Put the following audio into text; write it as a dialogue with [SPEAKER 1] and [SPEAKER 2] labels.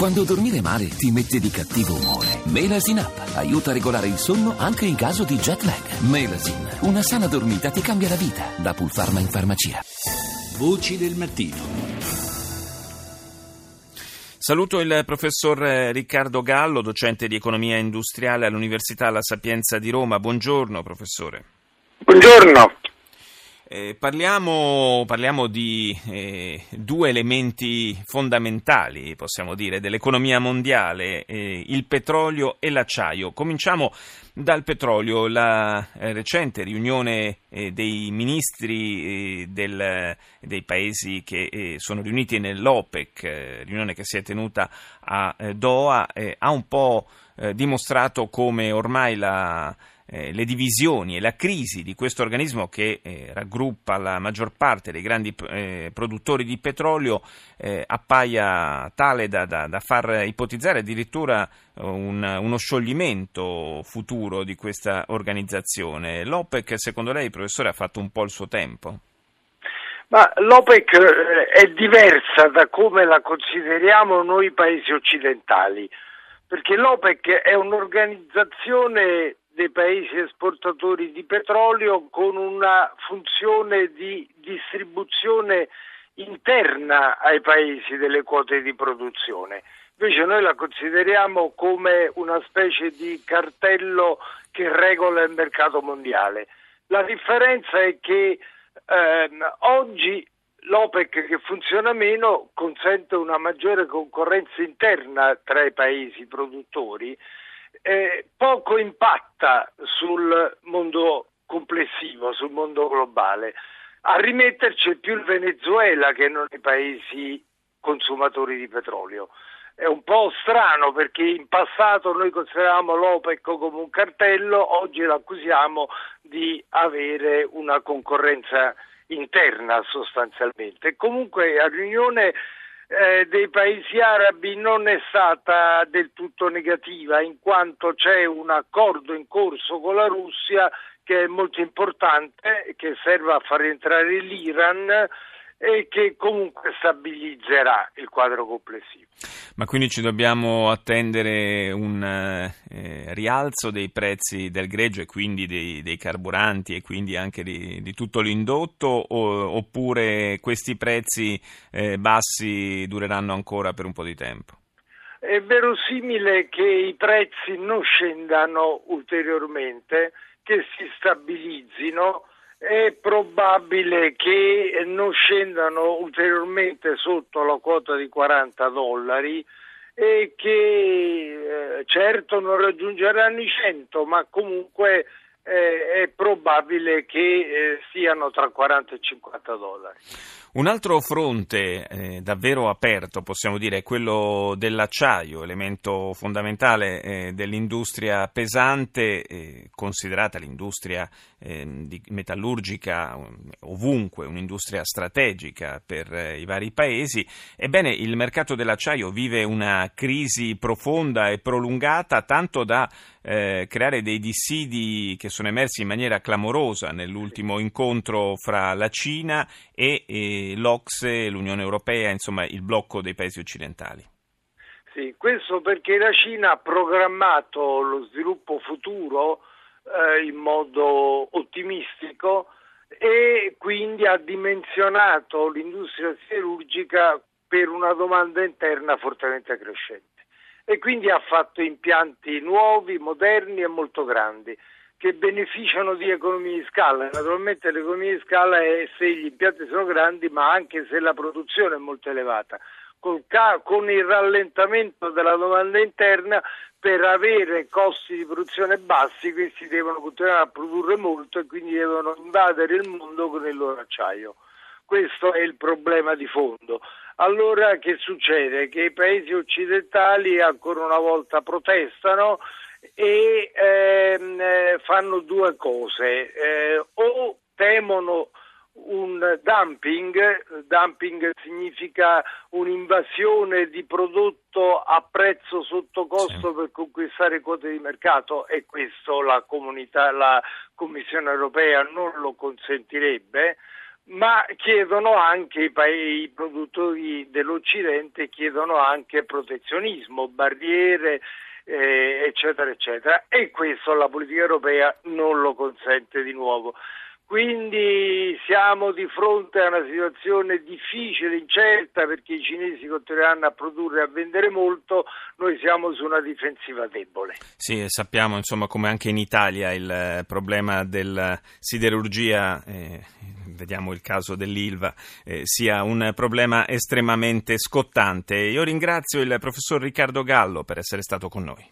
[SPEAKER 1] Quando dormire male ti mette di cattivo umore. Melasin Up aiuta a regolare il sonno anche in caso di jet lag. Melasin, una sana dormita ti cambia la vita. Da Pulpharma in farmacia.
[SPEAKER 2] Voci del mattino.
[SPEAKER 3] Saluto il professor Riccardo Gallo, docente di economia industriale all'Università La Sapienza di Roma. Buongiorno, professore.
[SPEAKER 4] Buongiorno.
[SPEAKER 3] Eh, parliamo, parliamo, di eh, due elementi fondamentali, possiamo dire, dell'economia mondiale, eh, il petrolio e l'acciaio. Cominciamo dal petrolio. La eh, recente riunione eh, dei ministri eh, del, dei paesi che sono riuniti nell'OPEC, riunione che si è tenuta a Doha, ha un po' dimostrato come ormai la eh, le divisioni e la crisi di questo organismo che eh, raggruppa la maggior parte dei grandi eh, produttori di petrolio eh, appaia tale da, da, da, far ipotizzare addirittura un, uno scioglimento futuro di questa organizzazione. L'OPEC, secondo lei, professore, ha fatto un po' il suo tempo?
[SPEAKER 4] Ma l'OPEC eh, è diversa da come la consideriamo noi paesi occidentali, perché l'OPEC è un'organizzazione dei paesi esportatori di petrolio con una funzione di distribuzione interna ai paesi delle quote di produzione. Invece noi la consideriamo come una specie di cartello che regola il mercato mondiale. La differenza è che ehm, oggi l'OPEC che funziona meno consente una maggiore concorrenza interna tra i paesi produttori eh, poco impatta sul mondo complessivo, sul mondo globale. A rimetterci è più il Venezuela che non i paesi consumatori di petrolio. È un po' strano perché in passato noi consideravamo l'OPEC come un cartello, oggi l'accusiamo di avere una concorrenza interna sostanzialmente. Comunque a riunione eh, dei paesi arabi non è stata del tutto negativa, in quanto c'è un accordo in corso con la Russia che è molto importante, che serve a far entrare l'Iran e che comunque stabilizzerà il quadro complessivo.
[SPEAKER 3] Ma quindi ci dobbiamo attendere un eh, rialzo dei prezzi del greggio e quindi dei, dei carburanti e quindi anche di, di tutto l'indotto o, oppure questi prezzi eh, bassi dureranno ancora per un po' di tempo?
[SPEAKER 4] È verosimile che i prezzi non scendano ulteriormente, che si stabilizzino è probabile che non scendano ulteriormente sotto la quota di 40 dollari e che eh, certo non raggiungeranno i 100, ma comunque eh, è probabile che eh, siano tra 40 e 50 dollari.
[SPEAKER 3] Un altro fronte eh, davvero aperto, possiamo dire, è quello dell'acciaio, elemento fondamentale eh, dell'industria pesante, eh, considerata l'industria ehm, metallurgica ovunque, un'industria strategica per eh, i vari paesi. Ebbene, il mercato dell'acciaio vive una crisi profonda e prolungata, tanto da eh, creare dei dissidi che sono emersi in maniera clamorosa nell'ultimo incontro fra la Cina e eh, l'Ocse, l'Unione Europea, insomma il blocco dei paesi occidentali.
[SPEAKER 4] Sì, questo perché la Cina ha programmato lo sviluppo futuro eh, in modo ottimistico e quindi ha dimensionato l'industria siderurgica per una domanda interna fortemente crescente e quindi ha fatto impianti nuovi, moderni e molto grandi che beneficiano di economie di scala. Naturalmente l'economia di scala è se gli impianti sono grandi ma anche se la produzione è molto elevata. Con il rallentamento della domanda interna per avere costi di produzione bassi questi devono continuare a produrre molto e quindi devono invadere il mondo con il loro acciaio. Questo è il problema di fondo. Allora che succede? Che i paesi occidentali ancora una volta protestano e ehm, eh, fanno due cose, eh, o temono un dumping, dumping significa un'invasione di prodotto a prezzo sotto costo sì. per conquistare quote di mercato e questo la, comunità, la Commissione europea non lo consentirebbe, ma chiedono anche i, paesi, i produttori dell'Occidente chiedono anche protezionismo, barriere, eh, eccetera, eccetera. E questo la politica europea non lo consente di nuovo. Quindi siamo di fronte a una situazione difficile, incerta, perché i cinesi continueranno a produrre e a vendere molto, noi siamo su una difensiva debole.
[SPEAKER 3] Sì, sappiamo insomma come anche in Italia il eh, problema della siderurgia, eh, vediamo il caso dell'Ilva, eh, sia un problema estremamente scottante. Io ringrazio il professor Riccardo Gallo per essere stato con noi.